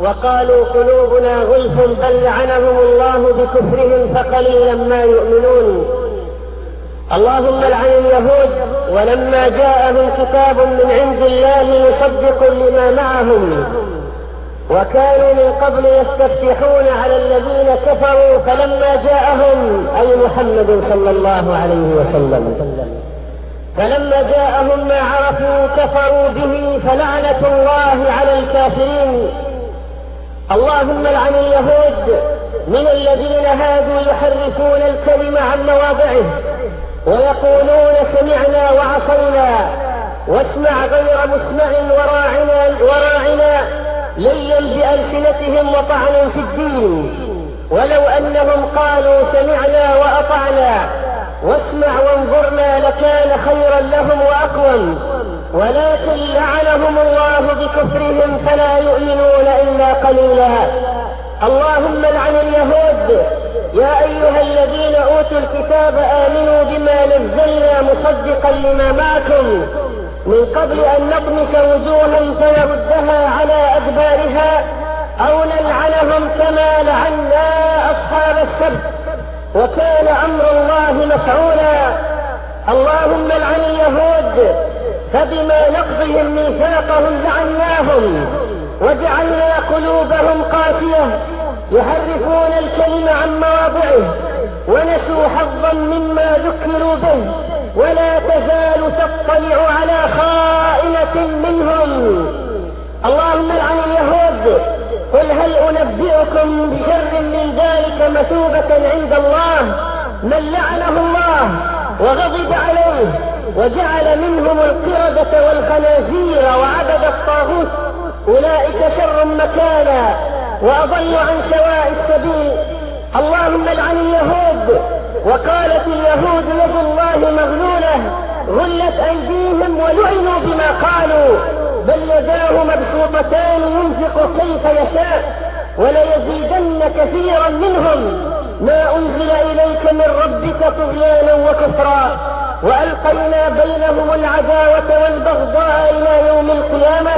وقالوا قلوبنا غلف بل لعنهم الله بكفرهم فقليلا ما يؤمنون. اللهم لعن اليهود ولما جاءهم كتاب من عند الله مصدق لما معهم. وكانوا من قبل يستفتحون على الذين كفروا فلما جاءهم أي محمد صلى الله عليه وسلم. فلما جاءهم ما عرفوا كفروا به فلعنة الله على الكافرين. اللهم لعن اليهود من الذين هادوا يحرفون الكلم عن مواضعه ويقولون سمعنا وعصينا واسمع غير مسمع وراعنا وراعنا ليا بألسنتهم وطعنا في الدين ولو أنهم قالوا سمعنا وأطعنا واسمع وانظرنا لكان خيرا لهم وأقوم ولكن لعنهم الله بكفرهم فلا يؤمنون إلا قليلا. اللهم لعن اليهود. يا أيها الذين أوتوا الكتاب آمنوا بما نزلنا مصدقا لما معكم. من قبل أن نطمس وجوها فنردها على أدبارها أو نلعنهم كما لعنا أصحاب السبت. وكان أمر الله مفعولا. اللهم لعن اليهود فبما نقضهم ميثاقهم لعناهم. وجعلنا قلوبهم قاسية. يحرفون الكلم عن مواضعه. ونسوا حظا مما ذكروا به. ولا تزال تطلع على خائنة منهم. اللهم لعن اليهود. قل هل أنبئكم بشر من ذلك مثوبة عند الله؟ من لعنه الله وغضب عليه. وجعل منهم القردة والخنازير وعبد الطاغوت. أولئك شر مكانا وأضل عن سواء السبيل. اللهم لعن اليهود وقالت اليهود يد الله مغلولة غلت أيديهم ولعنوا بما قالوا. بل يداه مبسوطتان ينفق كيف يشاء وليزيدن كثيرا منهم. ما أنزل إليك من ربك طغيانا وكفرا. وألقينا بينهم العداوة والبغضاء إلى يوم القيامة.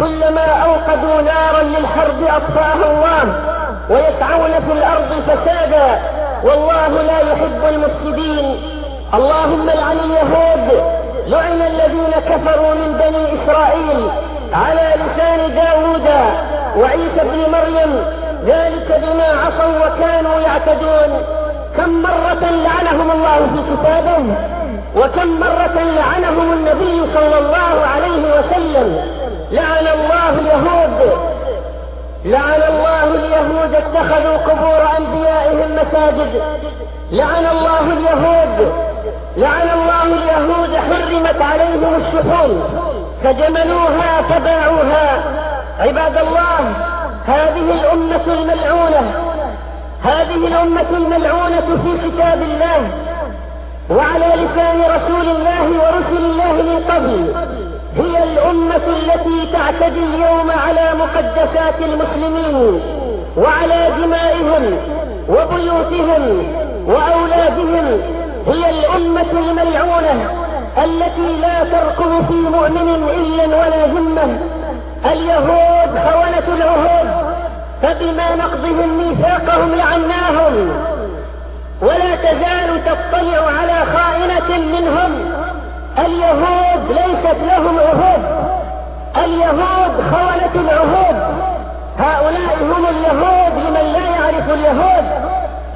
كلما أوقدوا نارا للحرب أطفاها الله ويسعون في الأرض فسادا. والله لا يحب المفسدين. اللهم لعن اليهود. لعن الذين كفروا من بني إسرائيل. على لسان داود وعيسى بن مريم. ذلك بما عصوا وكانوا يعتدون. كم مرة لعنهم الله في كتابه وكم مرة لعنهم النبي صلى الله عليه وسلم. لعن الله اليهود. لعن الله اليهود اتخذوا قبور أنبيائهم مساجد. لعن الله اليهود. لعن الله اليهود حرمت عليهم الشحوم. فجملوها فباعوها. عباد الله هذه الأمة الملعونة. هذه الأمة الملعونة في كتاب الله. وعلى لسان رسول الله ورسل الله من قبل. هي الأمة التي تعتدي اليوم على مقدسات المسلمين وعلى دمائهم وبيوتهم وأولادهم. هي الأمة الملعونة التي لا تركض في مؤمن إلا ولا ذمة اليهود خونة العهود فبما نقضهم ميثاقهم لعناهم. ولا تزال تطلع على خائنة منهم اليهود ليست لهم عهود. اليهود خونة العهود. هؤلاء هم اليهود لمن لا يعرف اليهود.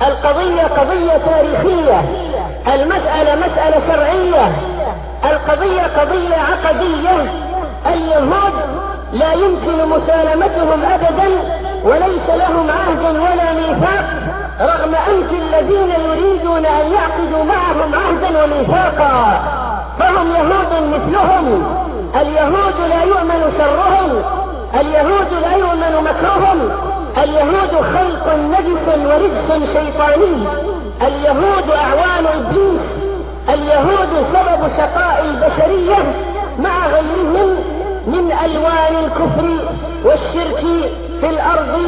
القضية قضية تاريخية. المسألة مسألة شرعية. القضية قضية عقدية. اليهود لا يمكن مسالمتهم أبدا وليس لهم عهد ولا ميثاق رغم أنف الذين يريدون أن يعقدوا معهم عهدا وميثاقا. فهم يهود مثلهم. اليهود لا يؤمن شرهم. اليهود لا يؤمن مكرهم. اليهود خلق نجس ورجس شيطاني. اليهود أعوان إبليس اليهود سبب شقاء البشرية مع غيرهم من ألوان الكفر والشرك في الأرض.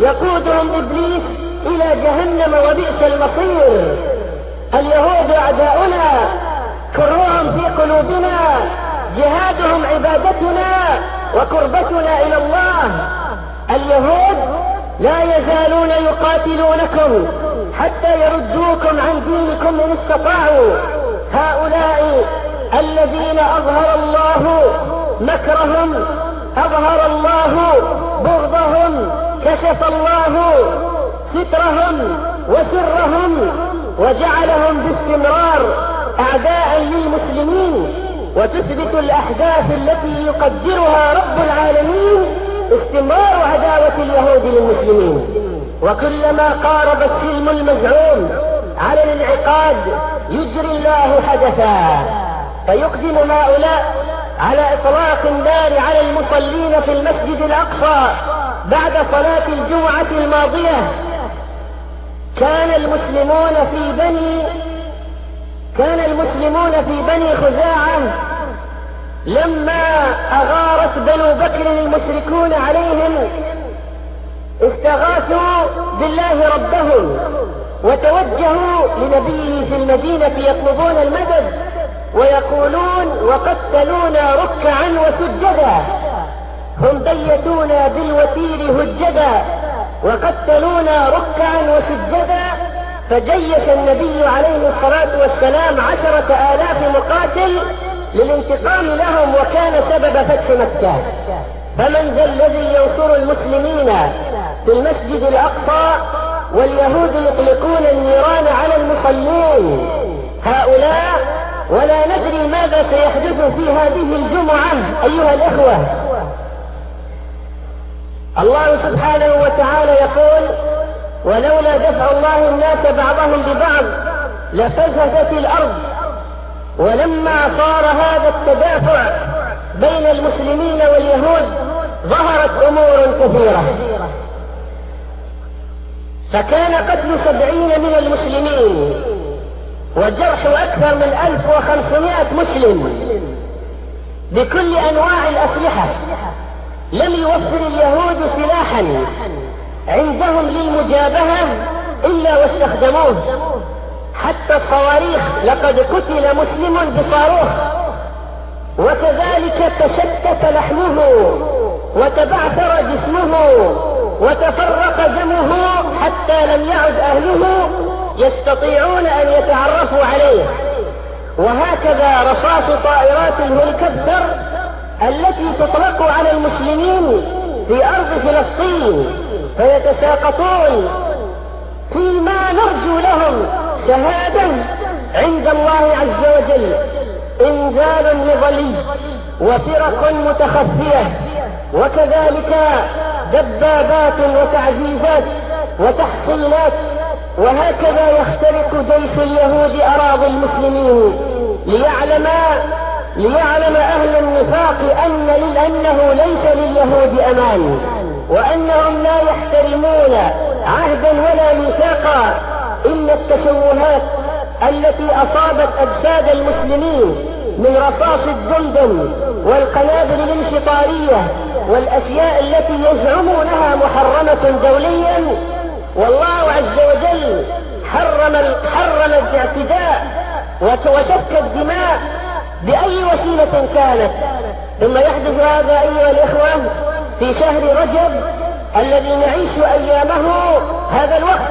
يقودهم إبليس إلى جهنم وبئس المصير. اليهود أعداؤنا كرهم في قلوبنا. جهادهم عبادتنا وقربتنا إلى الله. اليهود لا يزالون يقاتلونكم حتى يردوكم عن دينكم إن استطاعوا. هؤلاء الذين أظهر الله مكرهم أظهر الله بغضهم كشف الله سترهم وسرهم وجعلهم باستمرار. أعداء للمسلمين وتثبت الأحداث التي يقدرها رب العالمين استمرار عداوة اليهود للمسلمين. وكلما قارب السلم المزعوم على الانعقاد يجري الله حدثا. فيقدم هؤلاء على إطلاق النار على المصلين في المسجد الأقصى بعد صلاة الجمعة الماضية. كان المسلمون في بني كان المسلمون في بني خزاعة لما أغارت بنو بكر المشركون عليهم استغاثوا بالله ربهم وتوجهوا لنبيه في المدينة يطلبون المدد ويقولون وقتلونا ركعا وسجدا هم بيتونا بالوتير هجدا وقتلونا ركعا وسجدا. فجيش النبي عليه الصلاة والسلام عشرة آلاف مقاتل للانتقام لهم وكان سبب فتح مكة. فمن ذا الذي ينصر المسلمين في المسجد الأقصى واليهود يطلقون النيران على المصلين؟ هؤلاء ولا ندري ماذا سيحدث في هذه الجمعة أيها الإخوة. الله سبحانه وتعالى يقول ولولا دفع الله الناس بعضهم ببعض لفزهت الأرض. ولما صار هذا التدافع بين المسلمين واليهود ظهرت أمور كثيرة. فكان قتل سبعين من المسلمين وجرح أكثر من ألف وخمسمائة مسلم بكل أنواع الأسلحة. لم يوفر اليهود سلاحا. عندهم للمجابهة إلا واستخدموه. حتى الصواريخ لقد قتل مسلم بصاروخ. وكذلك تشتت لحمه وتبعثر جسمه وتفرق دمه حتى لم يعد أهله يستطيعون أن يتعرفوا عليه. وهكذا رصاص طائرات الهليكوبتر التي تطلق على المسلمين في أرض فلسطين فيتساقطون فيما نرجو لهم شهادة عند الله عز وجل إنزال نضلي وفرق متخفية وكذلك دبابات وتعزيزات وتحصينات وهكذا يخترق جيش اليهود أراضي المسلمين ليعلم ليعلم أهل النفاق أن لأنه ليس لليهود أمان وأنهم لا يحترمون عهدا ولا ميثاقا. إن التشوهات التي أصابت أجساد المسلمين من رصاص الدندن والقنابل الانشطارية والأشياء التي يزعمونها محرمة دوليا والله عز وجل حرم حرم الاعتداء وسفك الدماء بأي وسيلة كانت؟ ثم يحدث هذا أيها الإخوة في شهر رجب الذي نعيش أيامه هذا الوقت.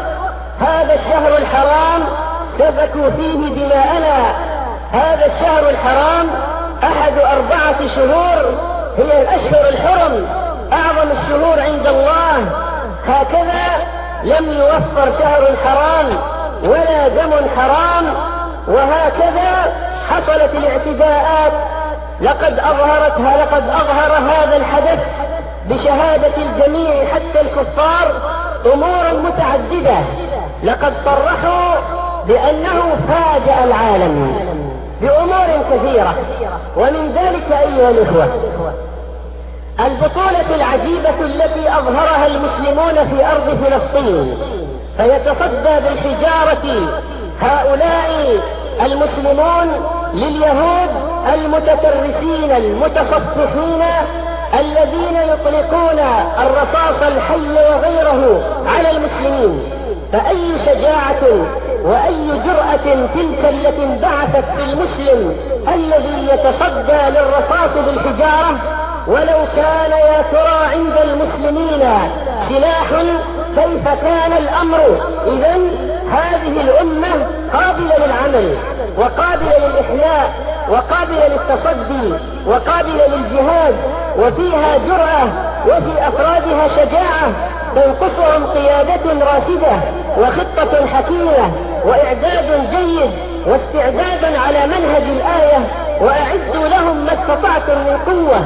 هذا الشهر الحرام سفكوا فيه دماءنا. هذا الشهر الحرام أحد أربعة شهور هي الأشهر الحرم أعظم الشهور عند الله. هكذا لم يوفر شهر حرام ولا دم حرام وهكذا حصلت الاعتداءات لقد أظهرتها لقد أظهر هذا الحدث بشهادة الجميع حتى الكفار أمورا متعددة. لقد صرحوا بأنه فاجأ العالم بأمور كثيرة. ومن ذلك أيها الإخوة البطولة العجيبة التي أظهرها المسلمون في أرض فلسطين. فيتصدى بالحجارة هؤلاء المسلمون لليهود المتترسين المتصفحين الذين يطلقون الرصاص الحي وغيره على المسلمين. فأي شجاعة وأي جرأة تلك التي انبعثت في المسلم الذي يتصدى للرصاص بالحجارة؟ ولو كان يا ترى عند المسلمين سلاح كيف كان الأمر؟ إذا هذه الأمة قابلة للعمل. وقابلة للإحياء وقابلة للتصدي وقابلة للجهاد وفيها جرأة وفي أفرادها شجاعة تنقصهم قيادة راشدة وخطة حكيمة وإعداد جيد واستعداد على منهج الآية وأعدوا لهم ما استطعتم من قوة.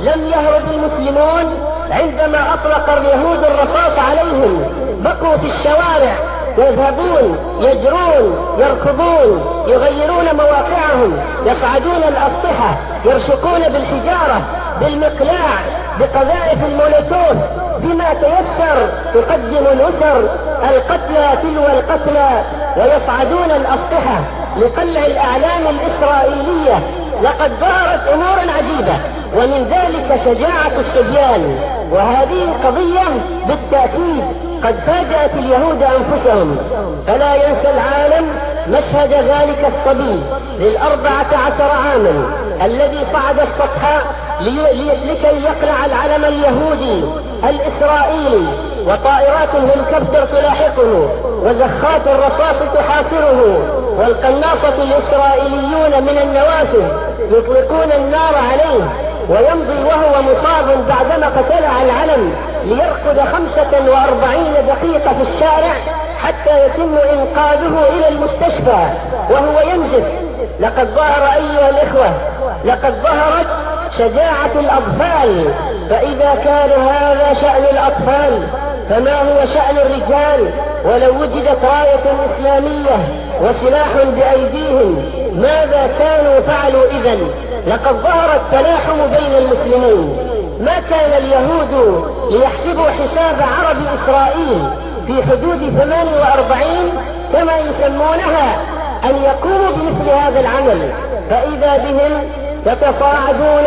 لم يهرب المسلمون عندما أطلق اليهود الرصاص عليهم بقوا في الشوارع يذهبون يجرون يركضون يغيرون مواقعهم يصعدون الأسطحة يرشقون بالحجارة بالمقلاع بقذائف المولوتوف بما تيسر تقدم الأسر القتلى تلو القتلى ويصعدون الأسطحة لقلع الأعلام الإسرائيلية. لقد ظهرت أمور عجيبة ومن ذلك شجاعة الصبيان. وهذه قضية بالتأكيد قد فاجأت اليهود أنفسهم. فلا ينسى العالم مشهد ذلك الصبي للأربعة عشر عاما الذي صعد السطح لكي يقلع العلم اليهودي الإسرائيلي وطائرات الهليكوبتر تلاحقه وزخات الرصاص تحاصره والقناصة الإسرائيليون من النوافذ يطلقون النار عليه. ويمضي وهو مصاب بعدما قتلع العلم ليرقد خمسة وأربعين دقيقة في الشارع حتى يتم إنقاذه إلى المستشفى وهو ينزف لقد ظهر أيها الإخوة لقد ظهرت شجاعة الأطفال فإذا كان هذا شأن الأطفال فما هو شأن الرجال؟ ولو وجدت راية إسلامية وسلاح بأيديهم ماذا كانوا فعلوا إذا لقد ظهر التلاحم بين المسلمين. ما كان اليهود ليحسبوا حساب عرب إسرائيل في حدود 48 كما يسمونها أن يقوموا بمثل هذا العمل. فإذا بهم يتصاعدون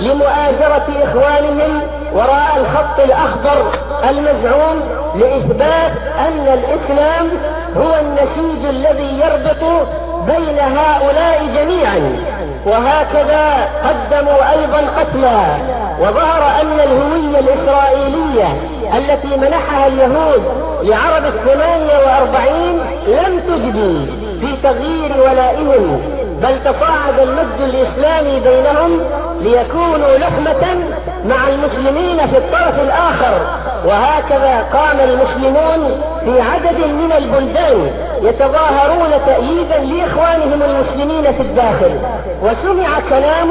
لمؤازرة إخوانهم وراء الخط الأخضر المزعوم لإثبات أن الإسلام هو النسيج الذي يربط بين هؤلاء جميعا. وهكذا قدموا أيضا قتلى. وظهر أن الهوية الإسرائيلية التي منحها اليهود لعرب الثمانية وأربعين لم تجدي في تغيير ولائهم بل تصاعد المجد الإسلامي بينهم ليكونوا لحمة مع المسلمين في الطرف الآخر. وهكذا قام المسلمون في عدد من البلدان يتظاهرون تأييدا لإخوانهم المسلمين في الداخل. وسمع كلام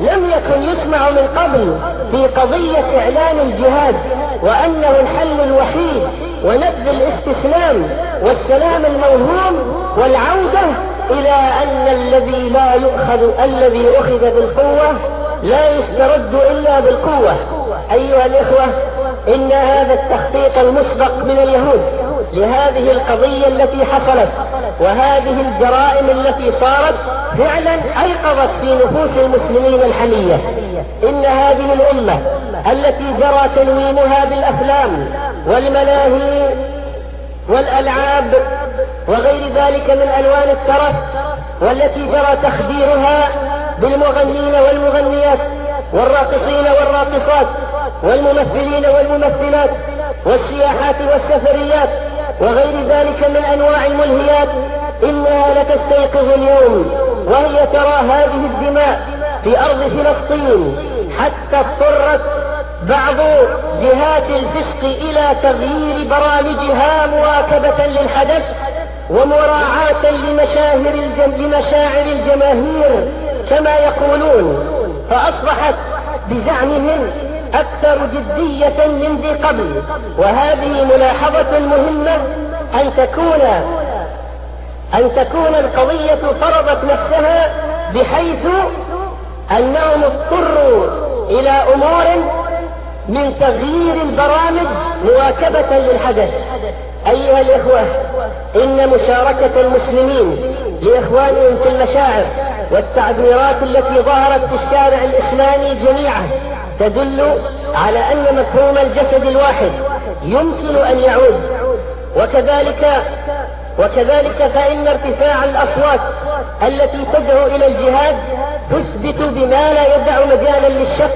لم يكن يسمع من قبل في قضية إعلان الجهاد وأنه الحل الوحيد ونبذ الاستسلام والسلام الموهوم والعودة إلى أن الذي لا يؤخذ الذي أخذ بالقوة لا يسترد إلا بالقوة. أيها الإخوة إن هذا التخطيط المسبق من اليهود لهذه القضية التي حصلت وهذه الجرائم التي صارت فعلا أيقظت في نفوس المسلمين الحمية. إن هذه الأمة التي جرى تنويمها بالأفلام والملاهي والألعاب وغير ذلك من ألوان الترف والتي جرى تخديرها بالمغنين والمغنيات والراقصين والراقصات والممثلين والممثلات والسياحات والسفريات وغير ذلك من أنواع الملهيات إنها لتستيقظ اليوم وهي ترى هذه الدماء في أرض فلسطين حتى اضطرت بعض جهات الفسق إلى تغيير برامجها مواكبة للحدث ومراعاة لمشاهر لمشاعر الجماهير كما يقولون فأصبحت بزعمهم أكثر جدية من ذي قبل. وهذه ملاحظة مهمة أن تكون أن تكون القضية فرضت نفسها بحيث أنهم اضطروا إلى أمور من تغيير البرامج مواكبة للحدث. أيها الإخوة إن مشاركة المسلمين لإخوانهم في المشاعر والتعبيرات التي ظهرت في الشارع الإسلامي جميعا تدل على أن مفهوم الجسد الواحد يمكن أن يعود. وكذلك وكذلك فإن ارتفاع الأصوات التي تدعو إلى الجهاد تثبت بما لا يدع مجالا للشك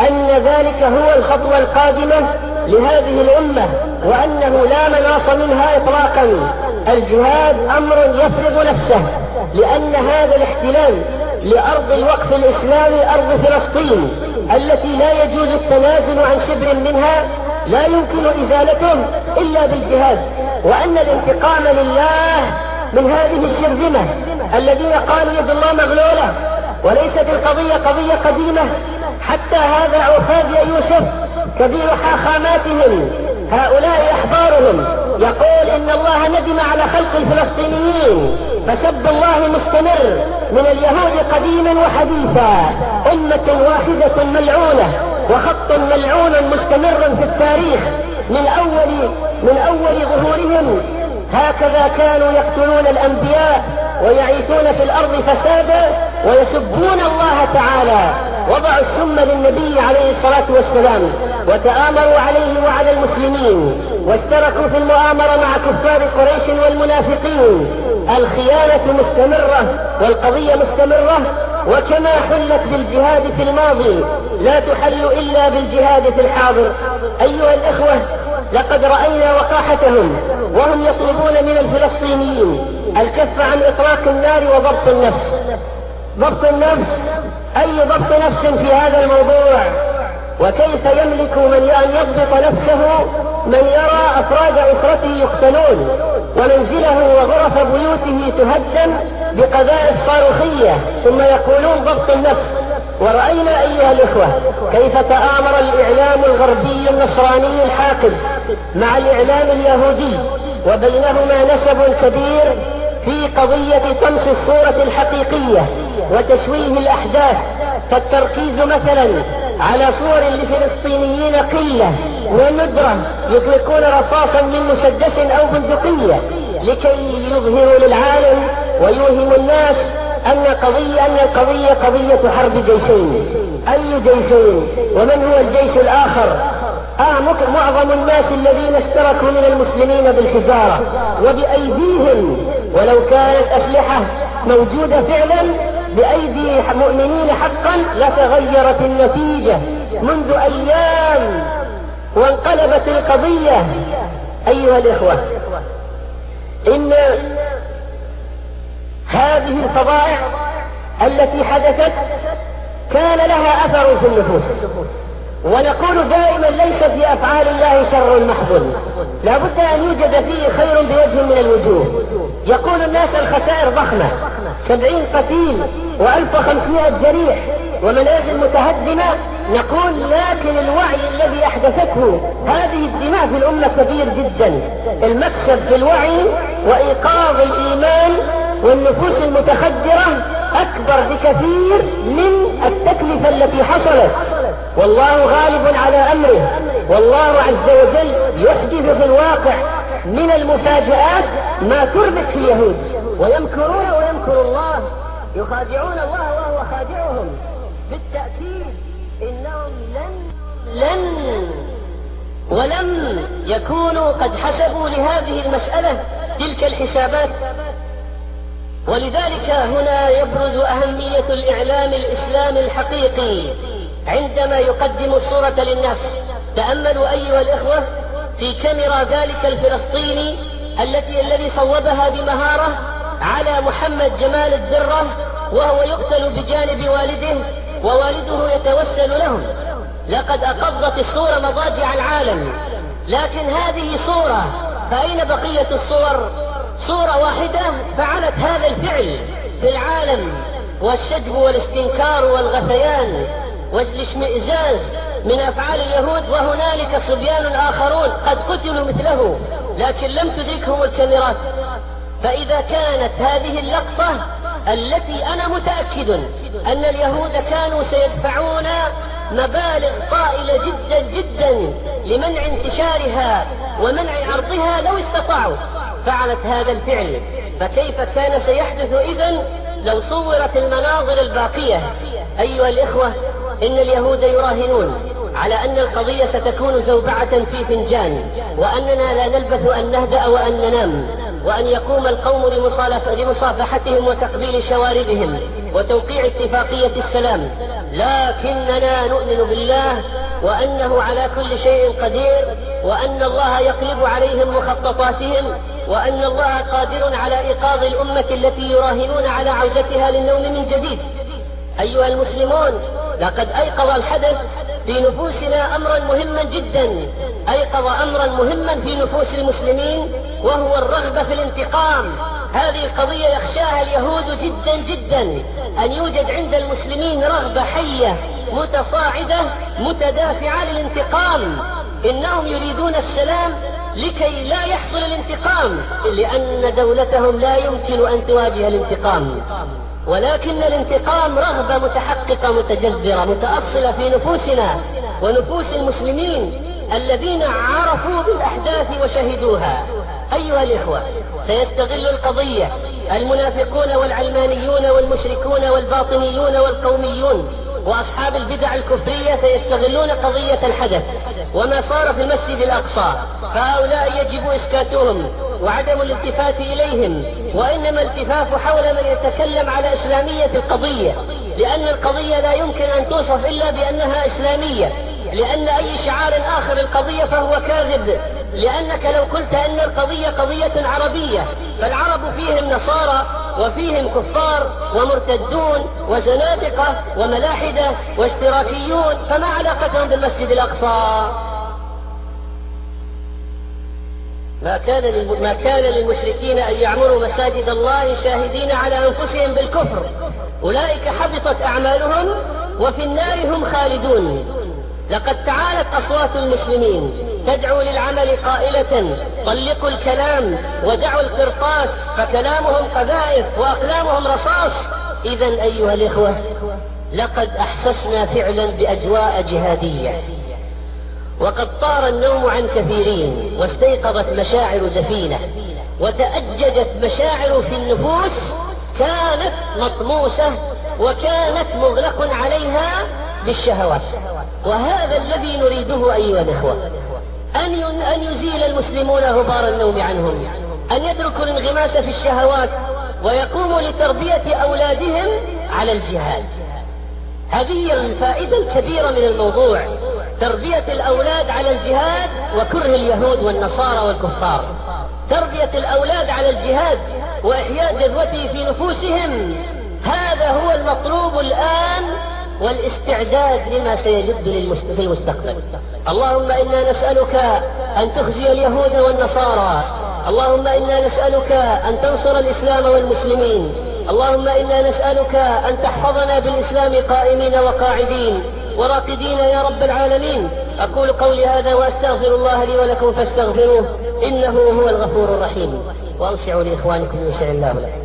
أن ذلك هو الخطوة القادمة لهذه الأمة وأنه لا مناص منها إطلاقا. الجهاد أمر يفرض نفسه لأن هذا الاحتلال لأرض الوقف الإسلامي أرض فلسطين التي لا يجوز التنازل عن شبر منها لا يمكن إزالته إلا بالجهاد. وأن الانتقام لله من هذه الشرذمة الذين قالوا يد الله مغلولة. وليست القضية قضية قديمة. حتى هذا عفاد يوسف كبير حاخاماتهم هؤلاء أحبارهم يقول إن الله ندم على خلق الفلسطينيين فسب الله مستمر من اليهود قديما وحديثا أمة واحدة ملعونة وخط ملعون مستمر في التاريخ من أول من أول ظهورهم. هكذا كانوا يقتلون الأنبياء ويعيثون في الأرض فسادا ويسبون الله تعالى وضعوا السم للنبي عليه الصلاة والسلام وتآمروا عليه وعلى المسلمين واشتركوا في المؤامرة مع كفار قريش والمنافقين. الخيانة مستمرة والقضية مستمرة وكما حلت بالجهاد في الماضي لا تحل إلا بالجهاد في الحاضر. أيها الإخوة لقد رأينا وقاحتهم وهم يطلبون من الفلسطينيين الكف عن إطلاق النار وضبط النفس. ضبط النفس. أي ضبط نفس في هذا الموضوع؟ وكيف يملك من أن يضبط نفسه من يرى أفراد أسرته يقتلون ومنزله وغرف بيوته تهدم بقذائف صاروخية ثم يقولون ضبط النفس. ورأينا أيها الإخوة كيف تآمر الإعلام الغربي النصراني الحاقد مع الإعلام اليهودي وبينهما نسب كبير في قضية طمس الصورة الحقيقية. وتشويه الأحداث. فالتركيز مثلا على صور لفلسطينيين قلة وندرة يطلقون رصاصا من مسدس أو بندقية لكي يظهروا للعالم ويوهموا الناس أن قضية أن القضية قضية حرب جيشين. أي جيشين؟ ومن هو الجيش الآخر؟ آه معظم الناس الذين اشتركوا من المسلمين بالحجارة. وبأيديهم ولو كانت أسلحة موجودة فعلا بأيدي مؤمنين حقا لتغيرت النتيجة منذ أيام وانقلبت القضية. أيها الإخوة إن هذه الفضائع التي حدثت كان لها أثر في النفوس. ونقول دائما ليس في أفعال الله شر محض. لا بد أن يوجد فيه خير بوجه من الوجوه. يقول الناس الخسائر ضخمة. سبعين قتيل وألف وخمسمائة جريح ومنازل متهدمة نقول لكن الوعي الذي أحدثته هذه الدماء في الأمة كبير جدا. المكسب في الوعي وإيقاظ الإيمان والنفوس المتخدرة أكبر بكثير من التكلفة التي حصلت. والله غالب على أمره. والله عز وجل يحدث في الواقع من المفاجآت ما تربك في اليهود. ويمكرون ويمكر الله يخادعون الله وهو خادعهم. بالتأكيد إنهم لن لن ولم يكونوا قد حسبوا لهذه المسألة تلك الحسابات. ولذلك هنا يبرز أهمية الإعلام الإسلامي الحقيقي عندما يقدم الصورة للناس. تأملوا أيها الإخوة في كاميرا ذلك الفلسطيني التي الذي صوبها بمهارة على محمد جمال الدرة وهو يقتل بجانب والده ووالده يتوسل له لقد أقضت الصورة مضاجع العالم. لكن هذه صورة فأين بقية الصور؟ صورة واحدة فعلت هذا الفعل في العالم والشجب والاستنكار والغثيان والاشمئزاز من أفعال اليهود وهنالك صبيان آخرون قد قتلوا مثله لكن لم تدركهم الكاميرات. فإذا كانت هذه اللقطة التي أنا متأكد أن اليهود كانوا سيدفعون مبالغ طائلة جدا جدا لمنع انتشارها ومنع عرضها لو استطاعوا فعلت هذا الفعل. فكيف كان سيحدث إذا لو صورت المناظر الباقية. أيها الإخوة إن اليهود يراهنون على أن القضية ستكون زوبعة في فنجان وأننا لا نلبث أن نهدأ وأن ننام. وأن يقوم القوم لمصافحتهم وتقبيل شواربهم وتوقيع اتفاقية السلام. لكننا نؤمن بالله وأنه على كل شيء قدير وأن الله يقلب عليهم مخططاتهم وأن الله قادر على إيقاظ الأمة التي يراهنون على عودتها للنوم من جديد. أيها المسلمون لقد أيقظ الحدث في نفوسنا أمرا مهما جدا. أيقظ أمرا مهما في نفوس المسلمين وهو الرغبة في الانتقام. هذه القضية يخشاها اليهود جدا جدا. أن يوجد عند المسلمين رغبة حية متصاعدة متدافعة للانتقام. إنهم يريدون السلام لكي لا يحصل الانتقام لأن دولتهم لا يمكن أن تواجه الانتقام. ولكن الانتقام رغبة متحققة متجذرة متأصلة في نفوسنا ونفوس المسلمين الذين عرفوا بالأحداث وشهدوها. أيها الإخوة سيستغل القضية المنافقون والعلمانيون والمشركون والباطنيون والقوميون وأصحاب البدع الكفرية سيستغلون قضية الحدث. وما صار في المسجد الأقصى فهؤلاء يجب إسكاتهم وعدم الالتفات إليهم وإنما التفاف حول من يتكلم على إسلامية القضية لأن القضية لا يمكن أن توصف إلا بأنها إسلامية. لأن أي شعار آخر القضية فهو كاذب. لأنك لو قلت أن القضية قضية عربية فالعرب فيهم نصارى وفيهم كفار ومرتدون وزنادقة وملاحدة واشتراكيون فما علاقتهم بالمسجد الأقصى؟ ما كان ما كان للمشركين أن يعمروا مساجد الله شاهدين على أنفسهم بالكفر. أولئك حبطت أعمالهم وفي النار هم خالدون. لقد تعالت أصوات المسلمين تدعو للعمل قائلة طلقوا الكلام ودعوا القرطاس فكلامهم قذائف وأقلامهم رصاص. إذا أيها الإخوة لقد أحسسنا فعلا بأجواء جهادية. وقد طار النوم عن كثيرين واستيقظت مشاعر دفينة وتأججت مشاعر في النفوس كانت مطموسة وكانت مغلق عليها بالشهوات وهذا الذي نريده أيها الإخوة. أن أن يزيل المسلمون غبار النوم عنهم. أن يتركوا الانغماس في الشهوات ويقوموا لتربية أولادهم على الجهاد. هذه الفائدة الكبيرة من الموضوع. تربية الأولاد على الجهاد وكره اليهود والنصارى والكفار. تربية الأولاد على الجهاد وإحياء جذوته في نفوسهم. هذا هو المطلوب الآن والاستعداد لما سيجد في المستقبل. اللهم إنا نسألك أن تخزي اليهود والنصارى. اللهم إنا نسألك أن تنصر الإسلام والمسلمين. اللهم إنا نسألك أن تحفظنا بالإسلام قائمين وقاعدين. وراقدين يا رب العالمين. أقول قولي هذا وأستغفر الله لي ولكم فاستغفروه. إنه هو الغفور الرحيم. وأوسعوا لإخوانكم يسع الله. لكم